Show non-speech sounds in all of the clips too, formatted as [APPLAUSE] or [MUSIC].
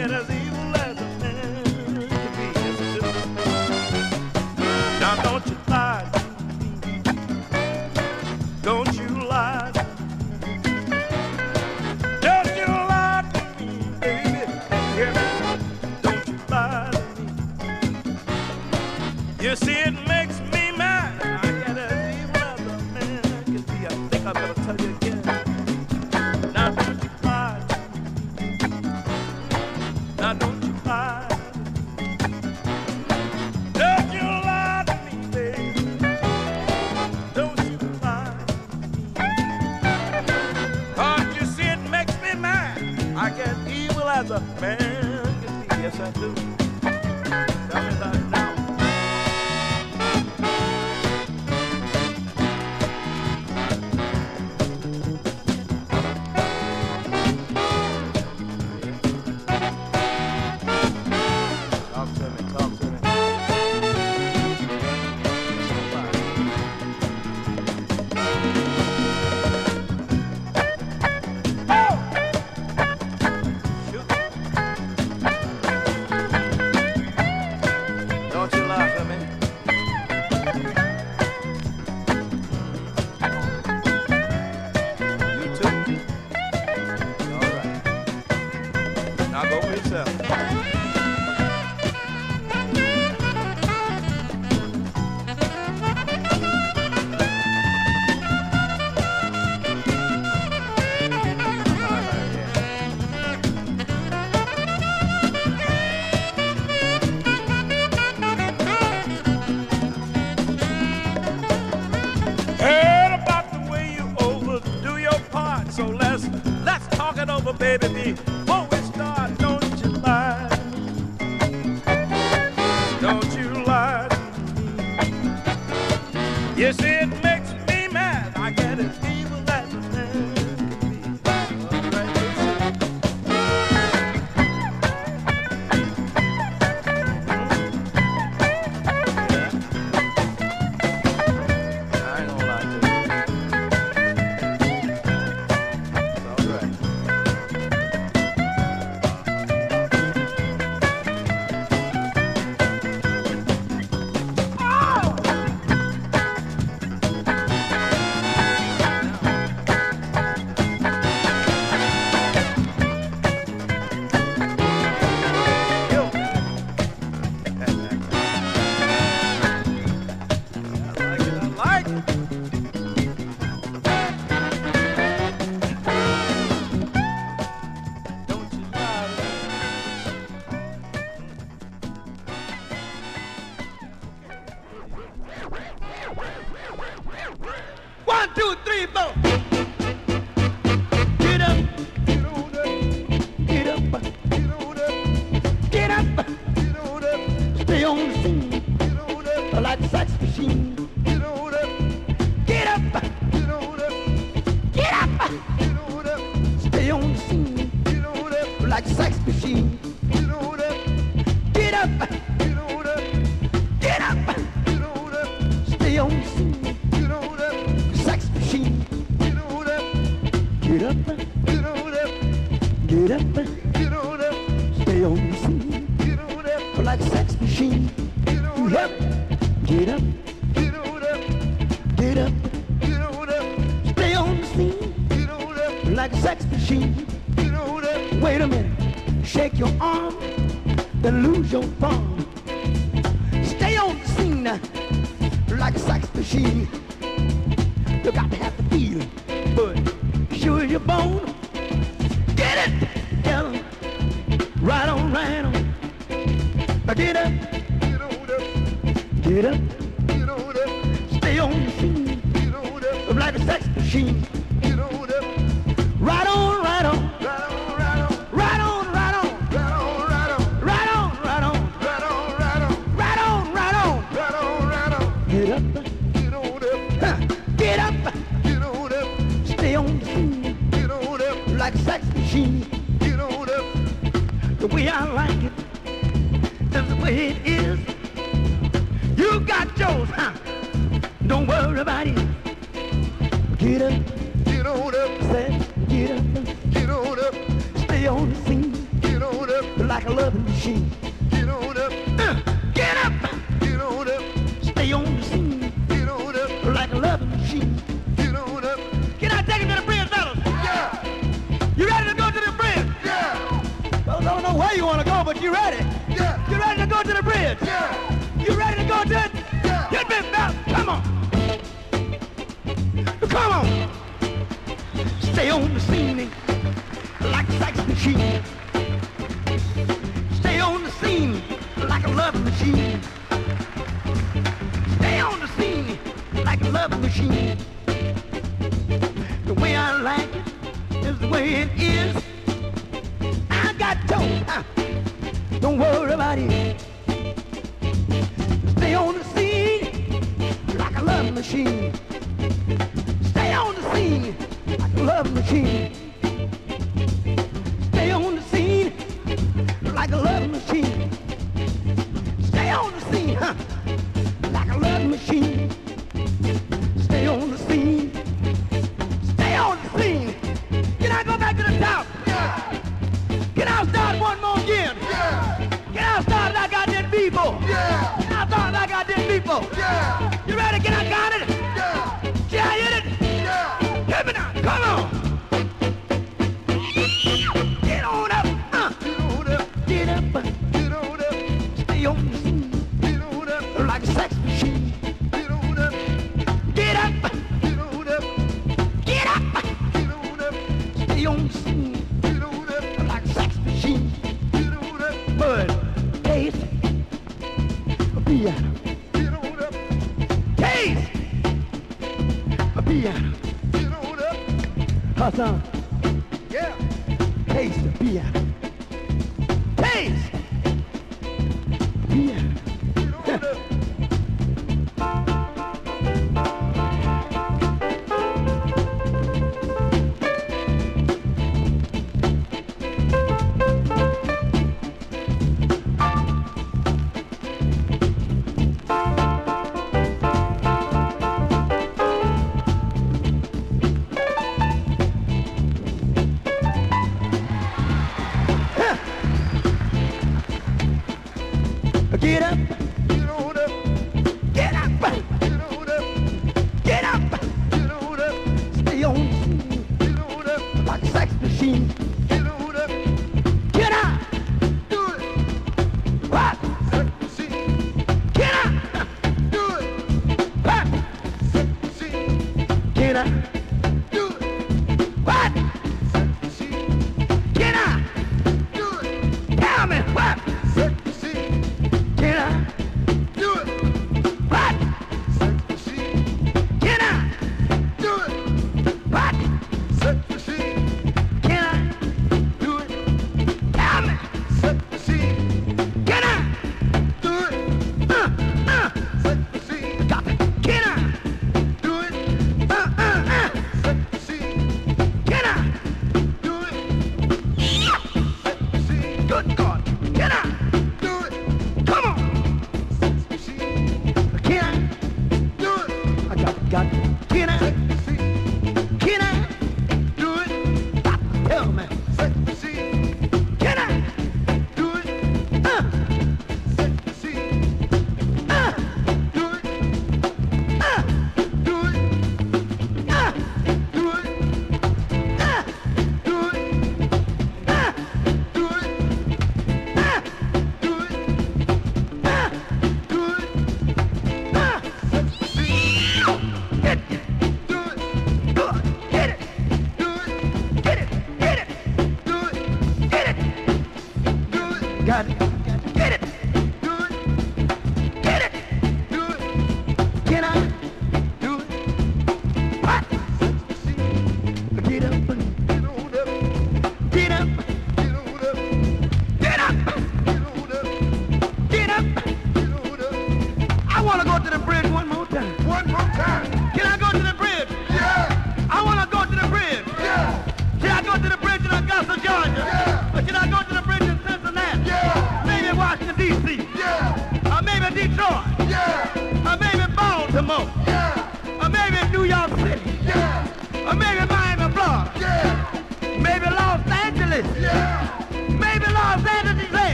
get as evil baby. Get up. Get on up. Get up. Get on up. Stay on the scene. Get on up. Like a sex machine. Get on up. Wait a minute. Shake your arm, then lose your palm. Stay on the scene uh, like a sex machine. You got to have the feeling, but sure your bone. Get it, 'em. Right on, right on. Now Get up. Get up, Get on up. stay on the scene Get on up. like a sex machine. Get on up. Right on, right on. Get up. Get on up. Get up, Get on up. stay on the scene Get on up. like a sex machine. Get on up. The way I like it, that's the way it is. Don't worry about it. Get up, Get on up. say, get up, Get on up. stay on the scene Get on up. like a loving machine. Get on up. Uh, get up, Get on up. stay on the scene Get on up. like a loving machine. Get on up. Can I take it to the bridge, fellas? Yeah. You ready to go to the bridge? Yeah. Well, I don't know where you want to go, but you ready? Yeah. You ready to go to the bridge? Yeah. You ready to go to it? Yeah. Get me back. Machine. Stay on the scene like a love machine. Stay on the scene like a love machine. The way I like it is the way it is. I got told. huh? Don't worry about it. Stay on the scene like a love machine. Stay on the scene like a love machine.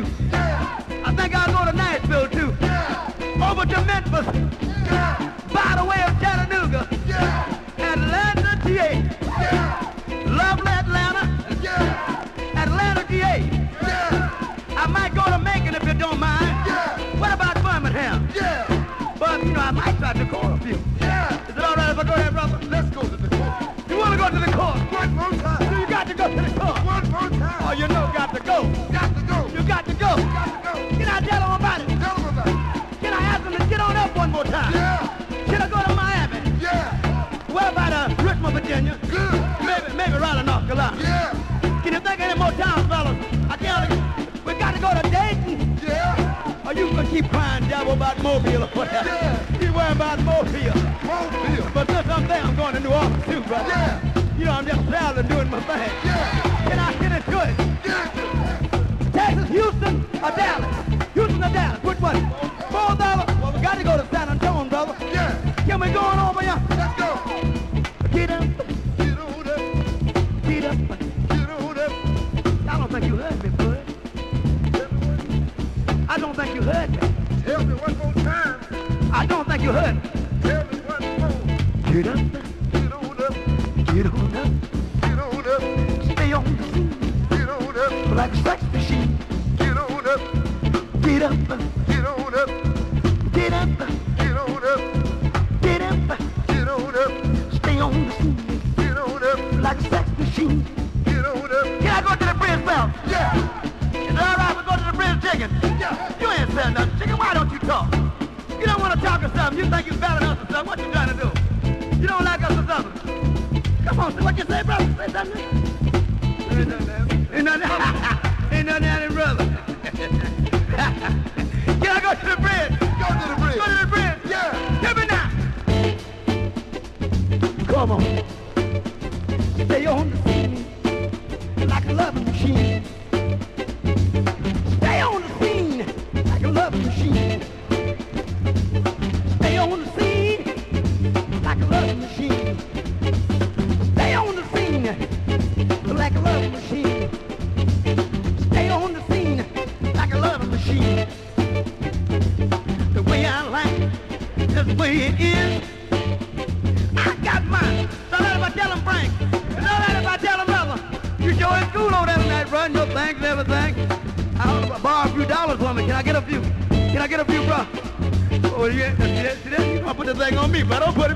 Yeah. I think I'll go to Nashville too. Yeah. Over to Memphis. Yeah. By the way of Chattanooga. Yeah. Atlanta, GA. Yeah. Lovely Atlanta. Yeah. Atlanta, GA. Yeah. I might go to Macon if you don't mind. Yeah. What about Birmingham? Yeah. But, you know, I might try to call a few. Yeah. Is it all right if I go there, brother? Let's go to the court. You want to go to the court? One more So time. you got to go to the court. One more time. Oh, you know, got to go. Got to go. Yeah. Can you think of any more towns, fellas? I tell you, we got to go to Dayton. Yeah. Or you can keep crying, devil, about Mobile or whatever. Yeah. [LAUGHS] Keep worrying about Mobile. Mobile. But since I'm there, I'm going to New Orleans too, brother. Yeah. You know, I'm just proud of doing my thing. Yeah. Can I get into it? Yeah. Texas, Houston, or Dallas? Houston or Dallas? Which one? Four dollars? Well, we got to go to San Antonio, you heard. Tell me one more. Get up, Get on up. get on up. Get on up. Stay on the scene Get on up. like a sex machine. Get on up. Get up, Get on up. get up, Get on up. get up. Get on up. Stay on the scene Get on up. like a sex machine. Get on up. Can I go to the bridge, Bell? Yeah. Is it all right we go to the bridge, chicken? Yeah. You ain't saying nothing, chicken. Why don't you talk? You don't want to talk or something. You think you better than us or something. What you trying to do? You don't like us or something? Come on, what you say, brother? Say something. Ain't nothing. [LAUGHS] Ain't nothing. Ain't nothing, happening, brother. Can I go to the bridge? Go to the bridge. Go to the bridge. Yeah. Tell me now. Come on. Me, but put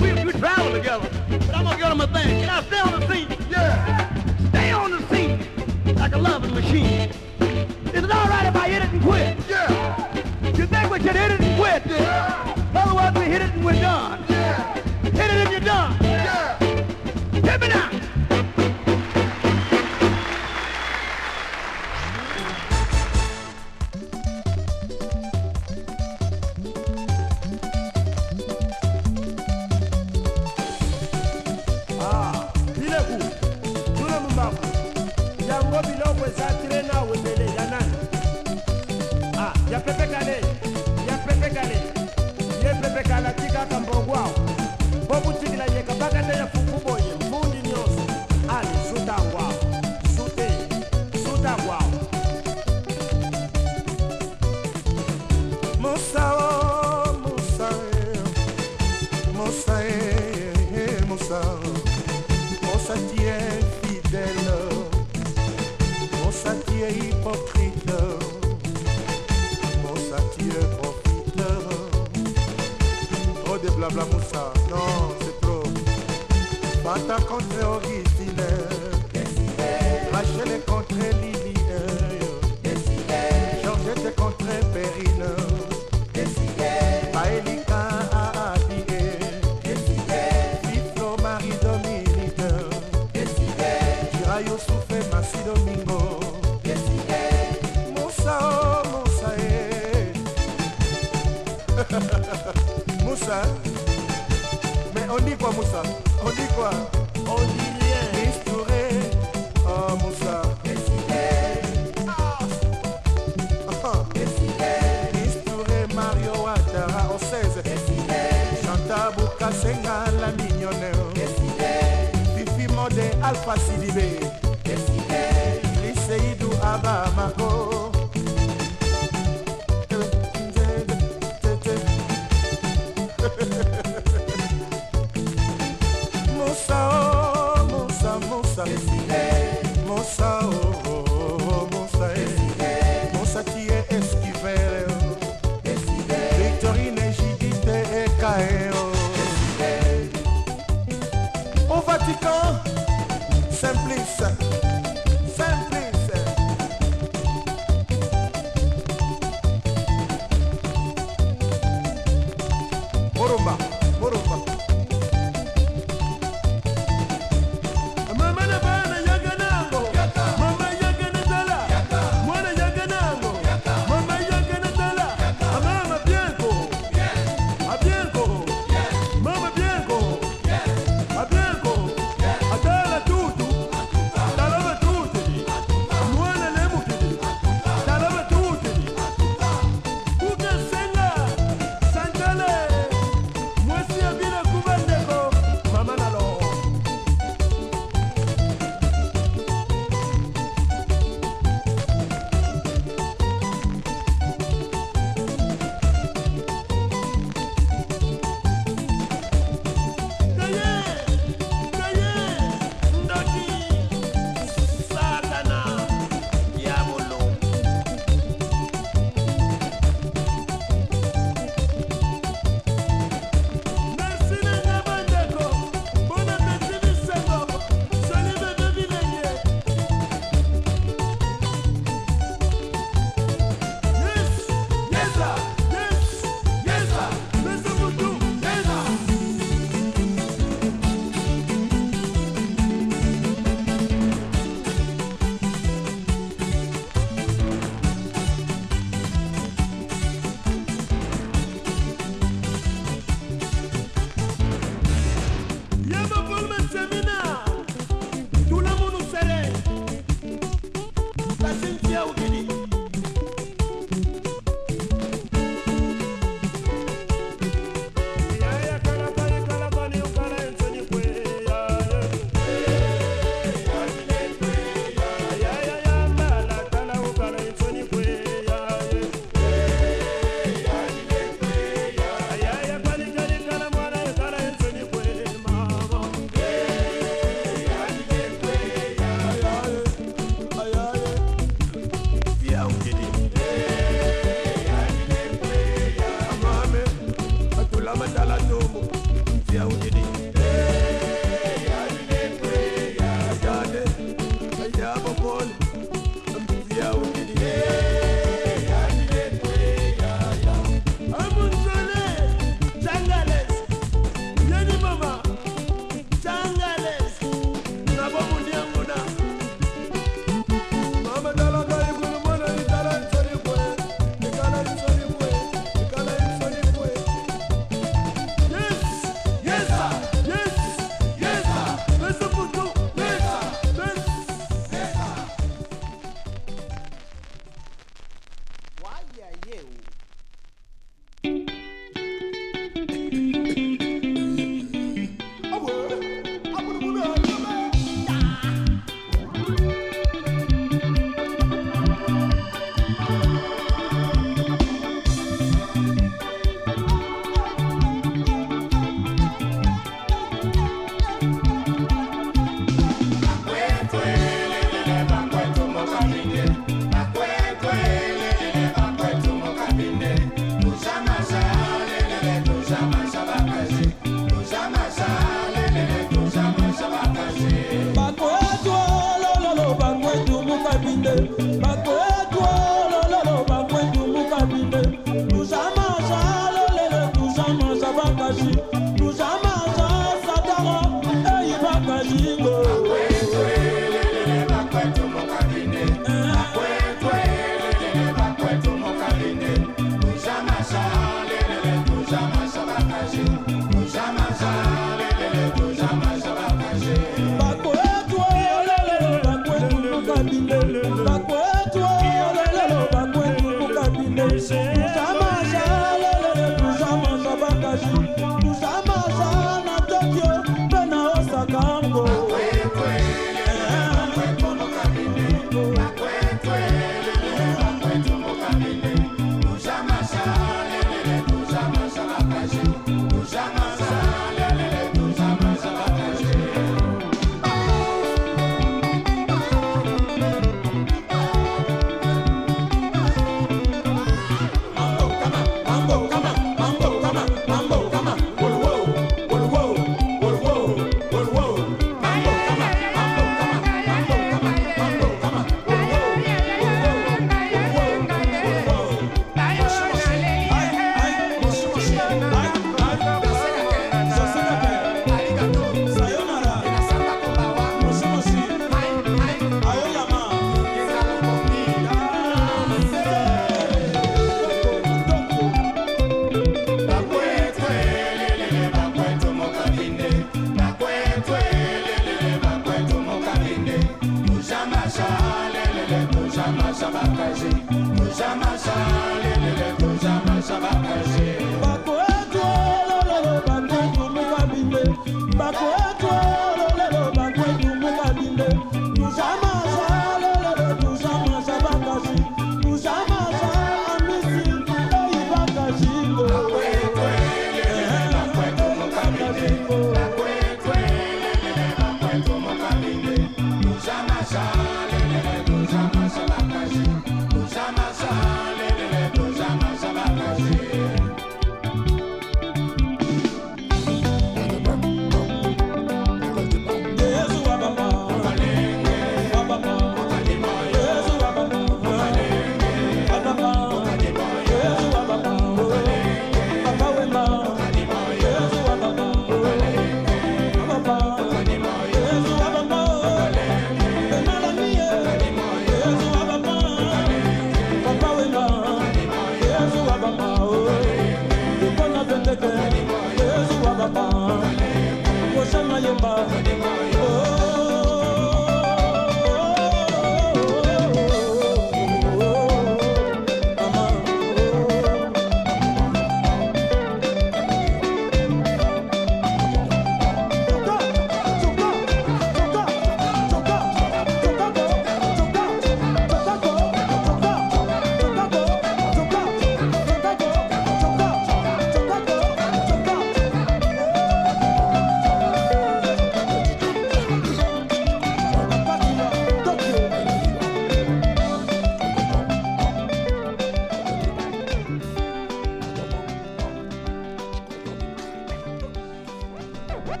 What?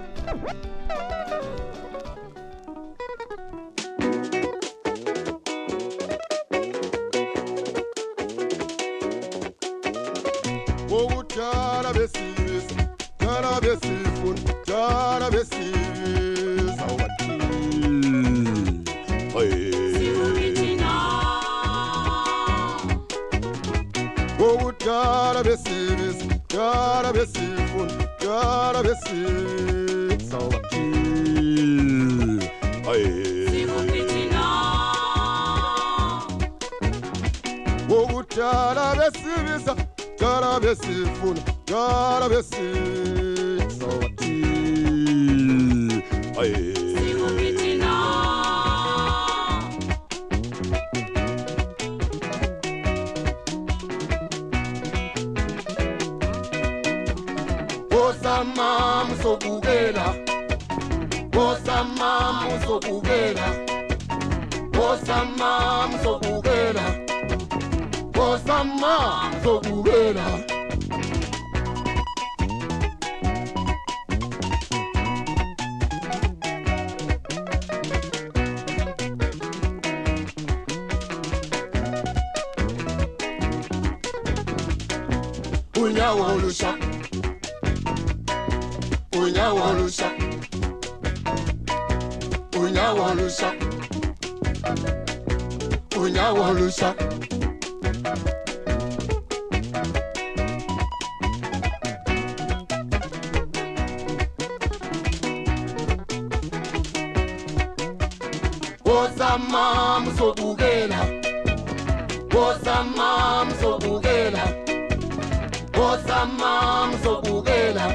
[LAUGHS] osama ngizobukela.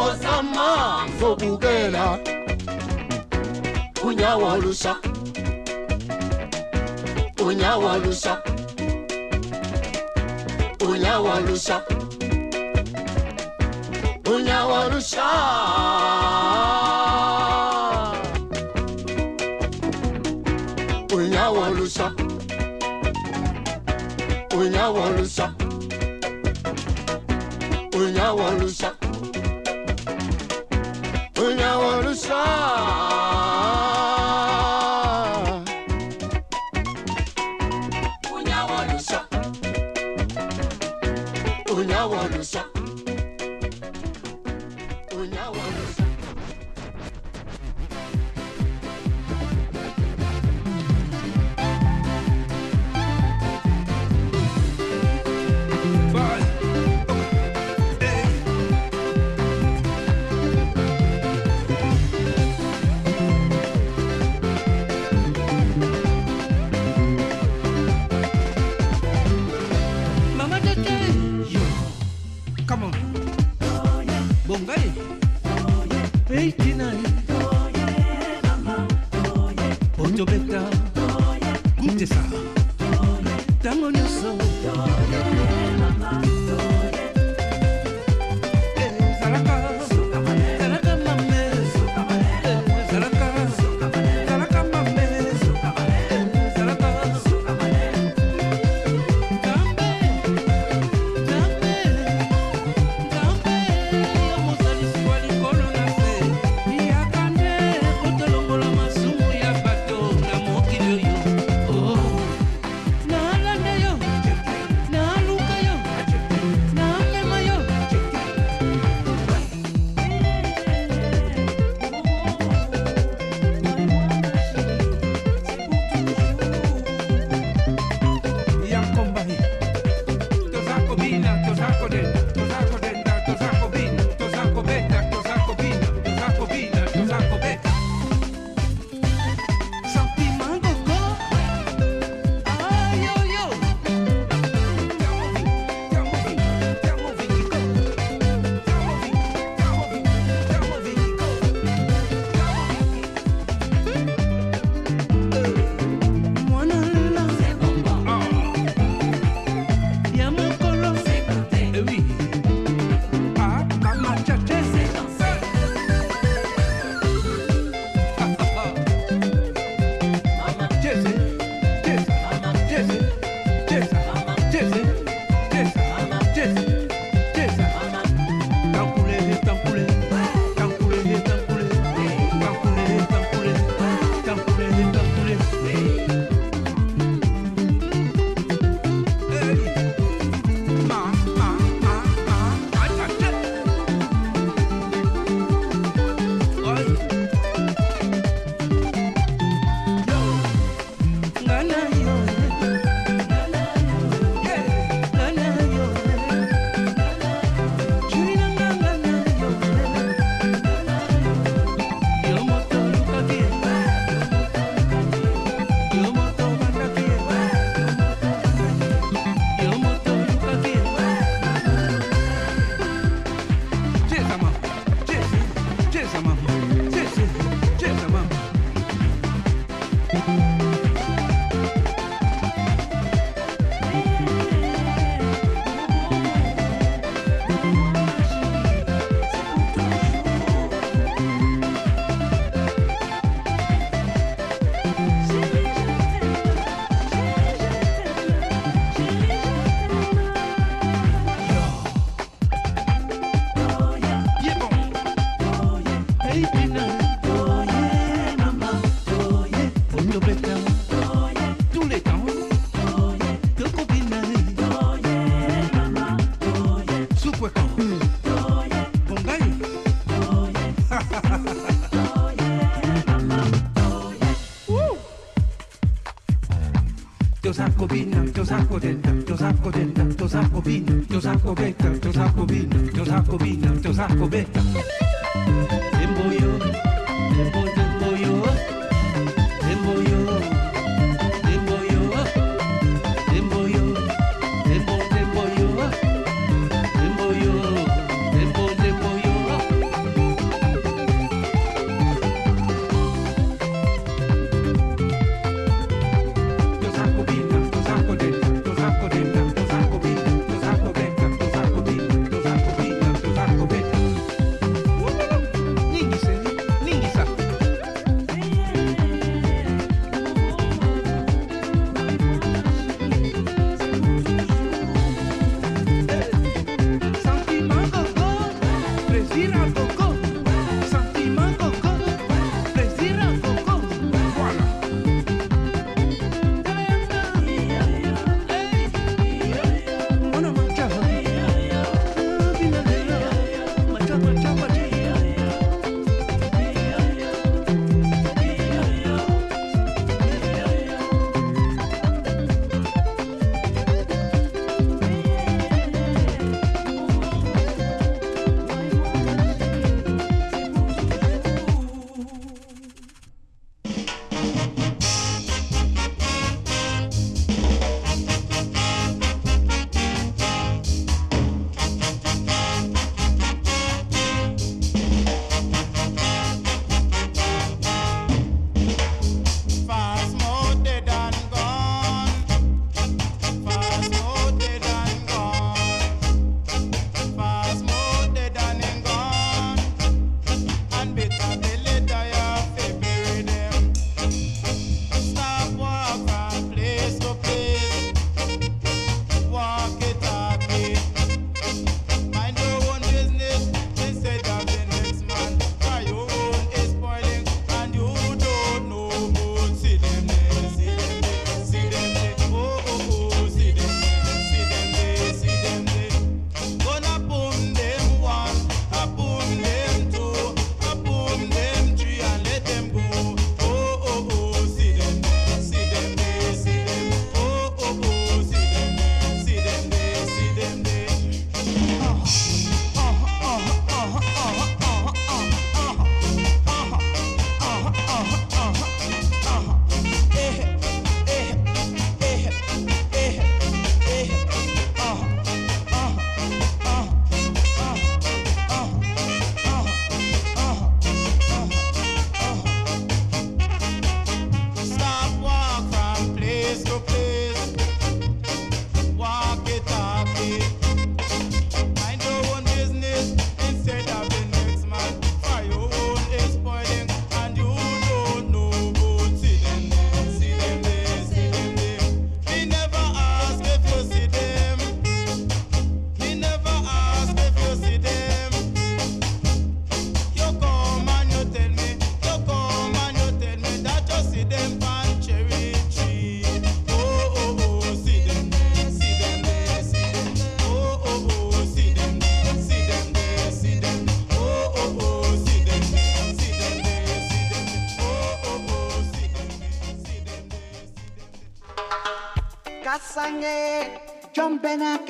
Osama ngizobukela. Unyawo lusha, unyawo lusha, unyawo lusha, unyawo lusha.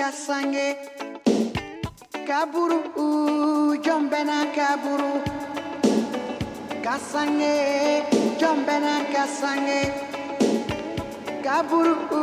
Kasange kaburu jombena kaburu. Kasange jombena kasange. Kaburu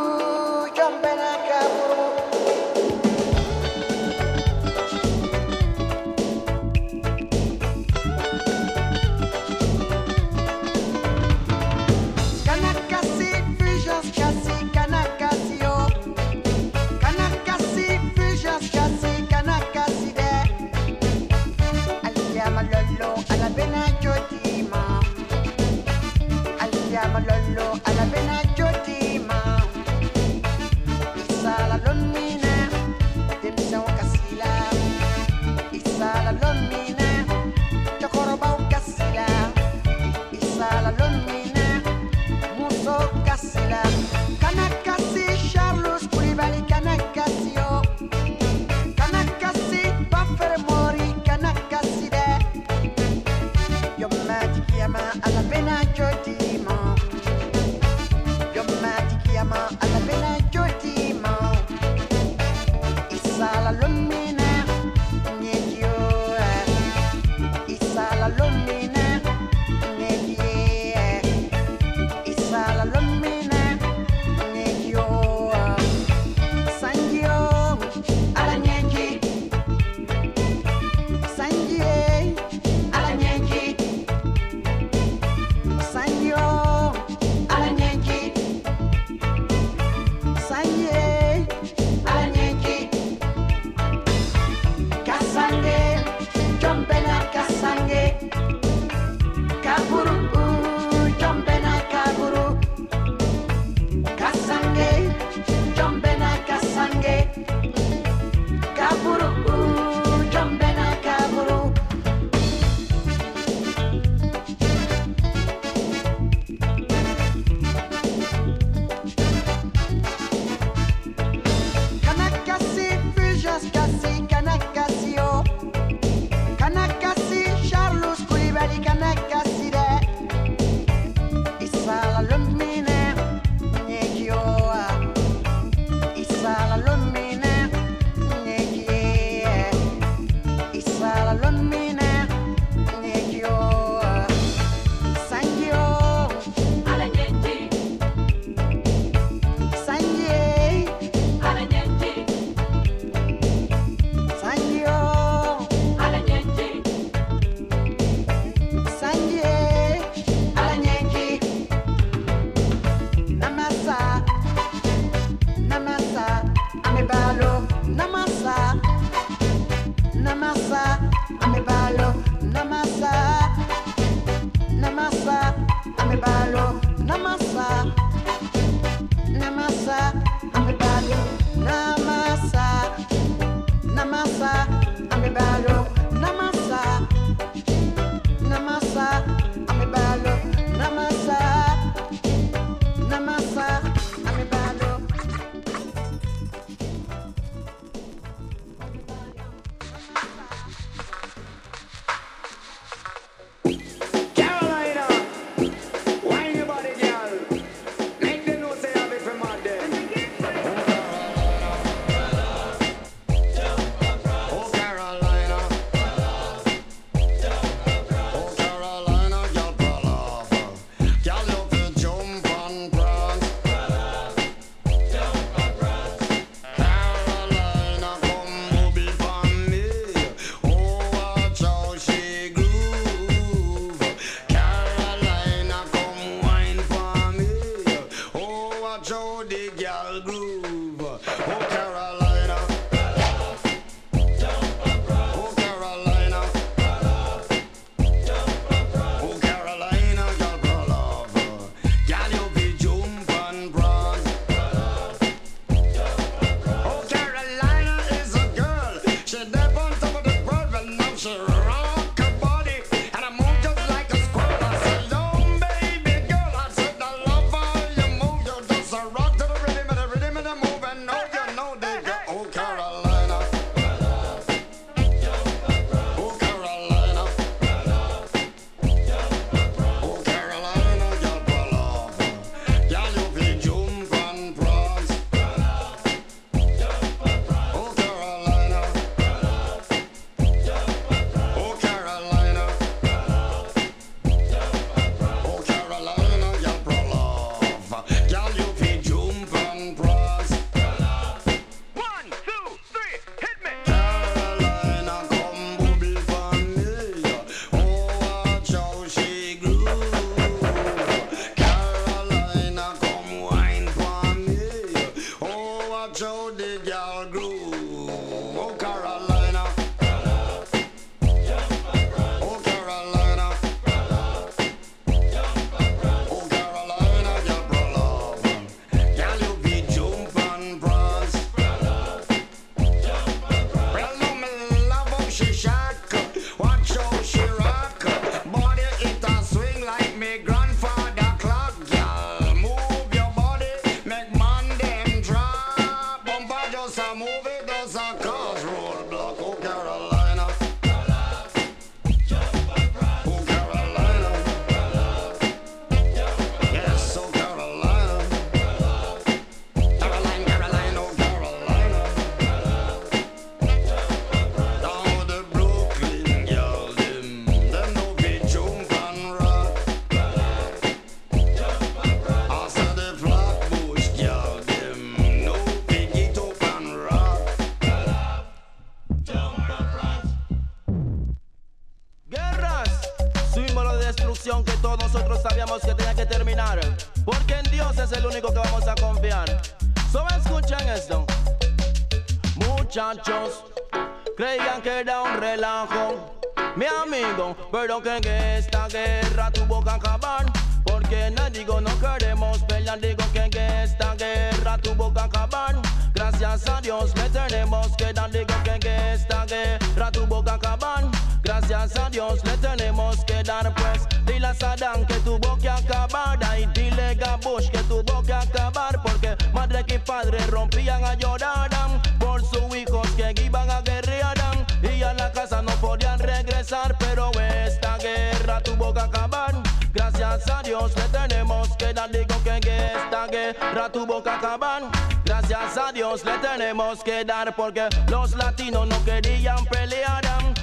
Mi amigo, pero que esta guerra tuvo que acabar. Porque no digo no queremos pelear, digo que esta guerra tuvo que acabar. Gracias a Dios le tenemos que dar, digo que esta guerra tuvo que acabar. Gracias a Dios le tenemos que dar, pues dile a Saddam que tuvo que acabar. Y dile a Bush que tuvo que acabar, porque madre y padre rompían a llorar por sus hijos que iban a guerrear y a la casa no podían regresar, pero esta guerra tuvo que acabar. Gracias a Dios le tenemos que dar, digo que esta guerra tuvo que acabar. Gracias a Dios le tenemos que dar porque los latinos no querían pelear.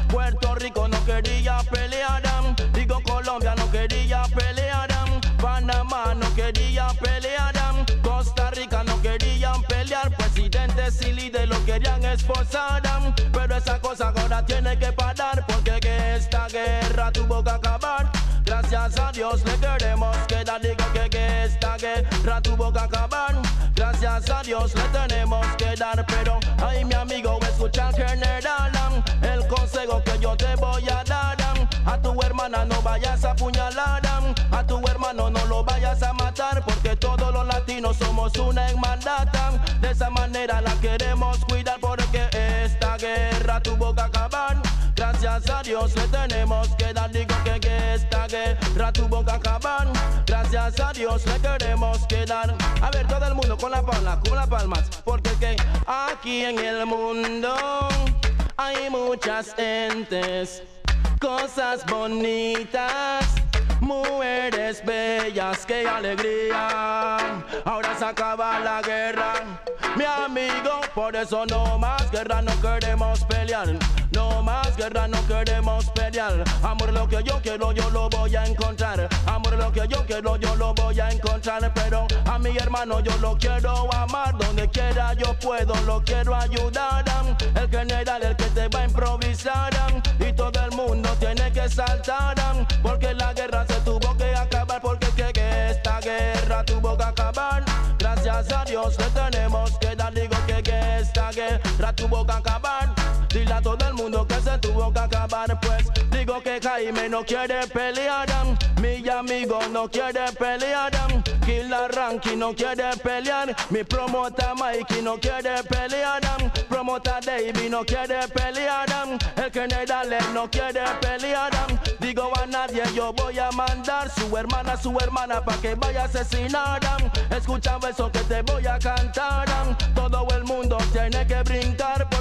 Puerto Rico no quería pelear. Digo Colombia no querían esforzar. Pero esa cosa ahora tiene que parar porque esta guerra tuvo que acabar. Gracias a Dios le queremos que digo que, que esta guerra tuvo que acabar. Gracias a Dios le tenemos que dar, pero ay mi amigo escucha general el consejo que yo te voy a dar. A tu hermana no vayas a apuñalar, a tu hermano no lo vayas a matar, porque todos los latinos somos una hermandad. De esa manera la queremos guerra tuvo que acabar. Gracias a Dios le tenemos que dar, digo que, esta guerra tuvo que acabar. Gracias a Dios le queremos que dar. A ver, todo el mundo con la palma, con las palmas, porque que aquí en el mundo hay muchas entes, cosas bonitas. Mujeres bellas, qué alegría. Ahora se acaba la guerra, mi amigo. Por eso no más guerra, no queremos pelear. No más guerra, no queremos pelear. Amor, lo que yo quiero, yo lo voy a encontrar. Amor, lo que yo quiero, yo lo voy a encontrar. Pero a mi hermano yo lo quiero amar. Donde quiera yo puedo, lo quiero ayudar. El general, el que te va a improvisar. Y todo el mundo tiene que saltar. Porque la guerra a Dios le tenemos que dar. Digo que, que esta guerra que acabar. Dile a todo el mundo que se tuvo que acabar pues. Digo que Jaime no quiere pelear. Mi amigo no quiere pelear. Killa Ranky no quiere pelear. Mi promota Mikey no quiere pelear. Promota Davey no quiere pelear. El general no quiere pelear. Digo a nadie yo voy a mandar Su hermana, su hermana pa' que vaya a asesinar. Escucha eso que te voy a cantar. Todo el mundo tiene que brincar porque esta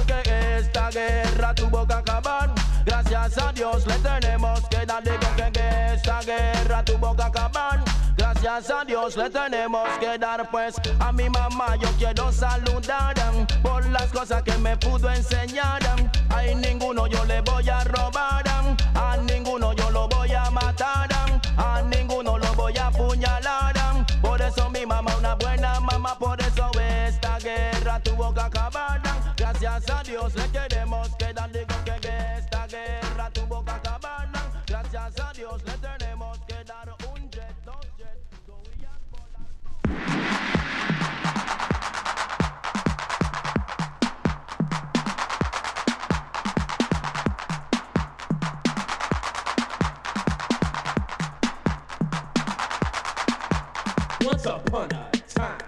guerra tuvo que acabar. Gracias a Dios le tenemos que dar. Digo que esta guerra tuvo que acabar. Gracias a Dios le tenemos que dar. Pues a mi mamá yo quiero saludar por las cosas que me pudo enseñar. A ninguno yo le voy a robar. A ninguno yo Once upon a time,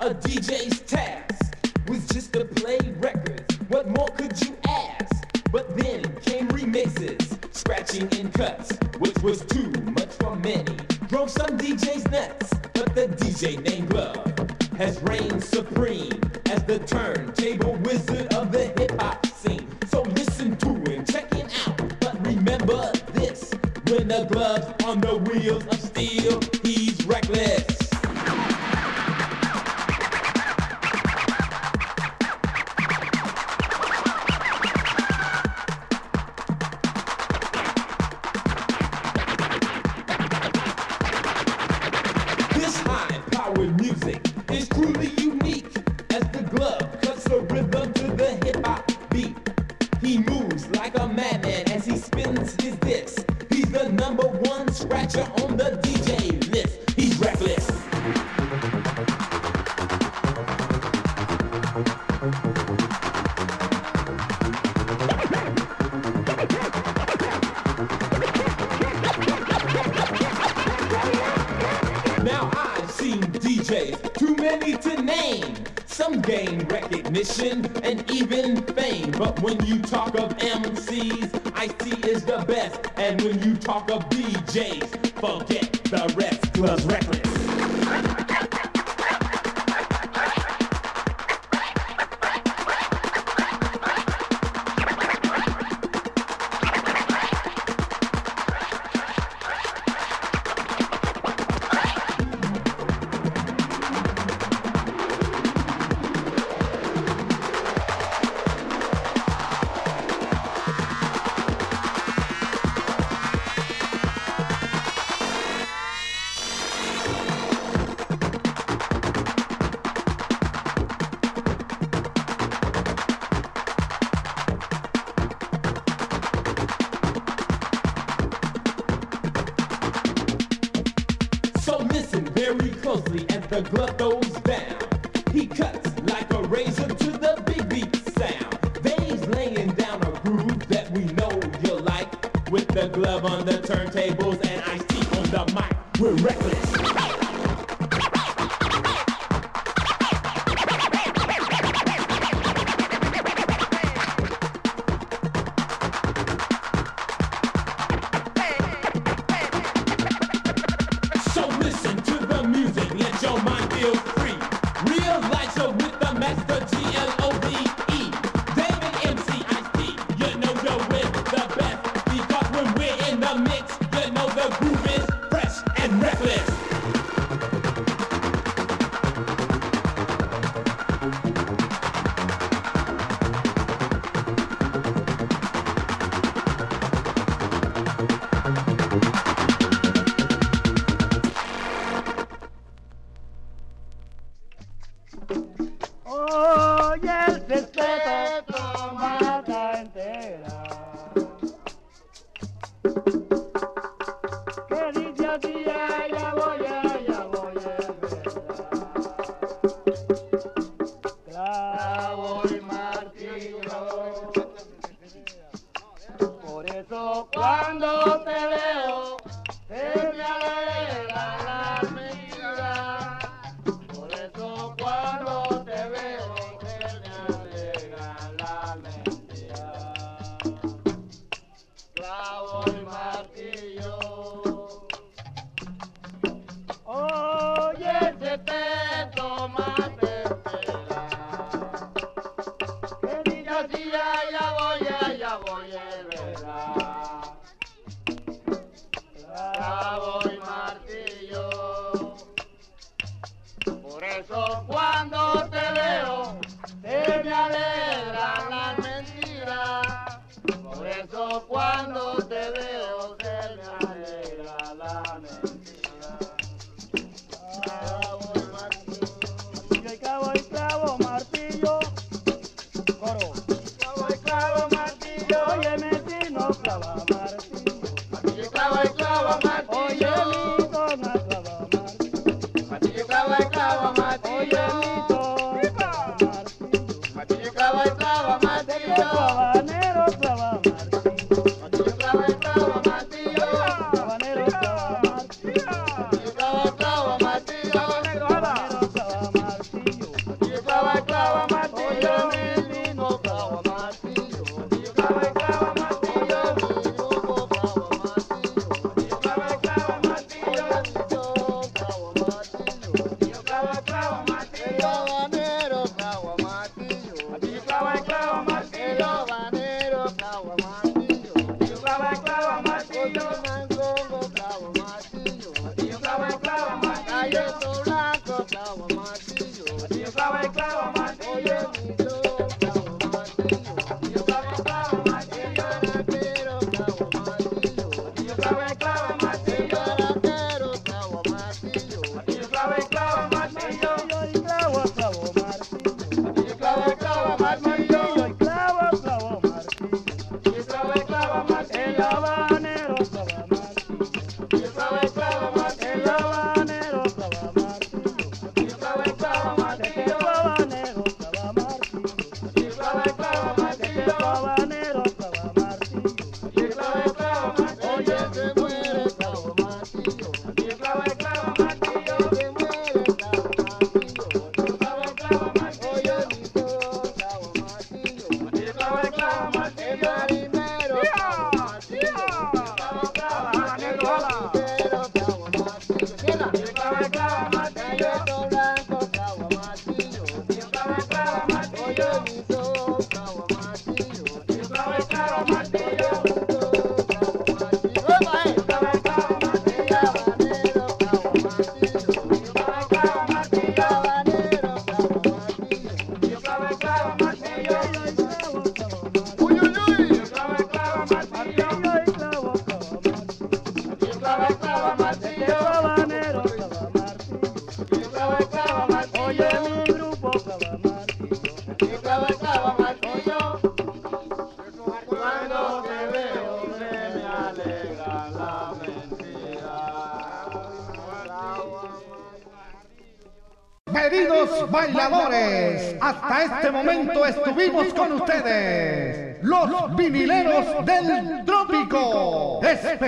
a DJ's task was just to play records. What more could you ask? But then came remixes, scratching and cuts, which was too much for many. Drove some DJs nuts, but the DJ named Glove has reigned supreme as the turntable wizard of the hip hop scene. So listen to him, check him out. But remember this when the glove's on the wheels of steel, he's reckless. Of the glove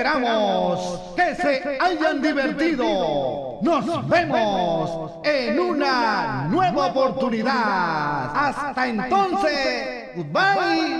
Esperamos que se hayan divertido. Nos vemos en una nueva oportunidad. Hasta entonces, goodbye.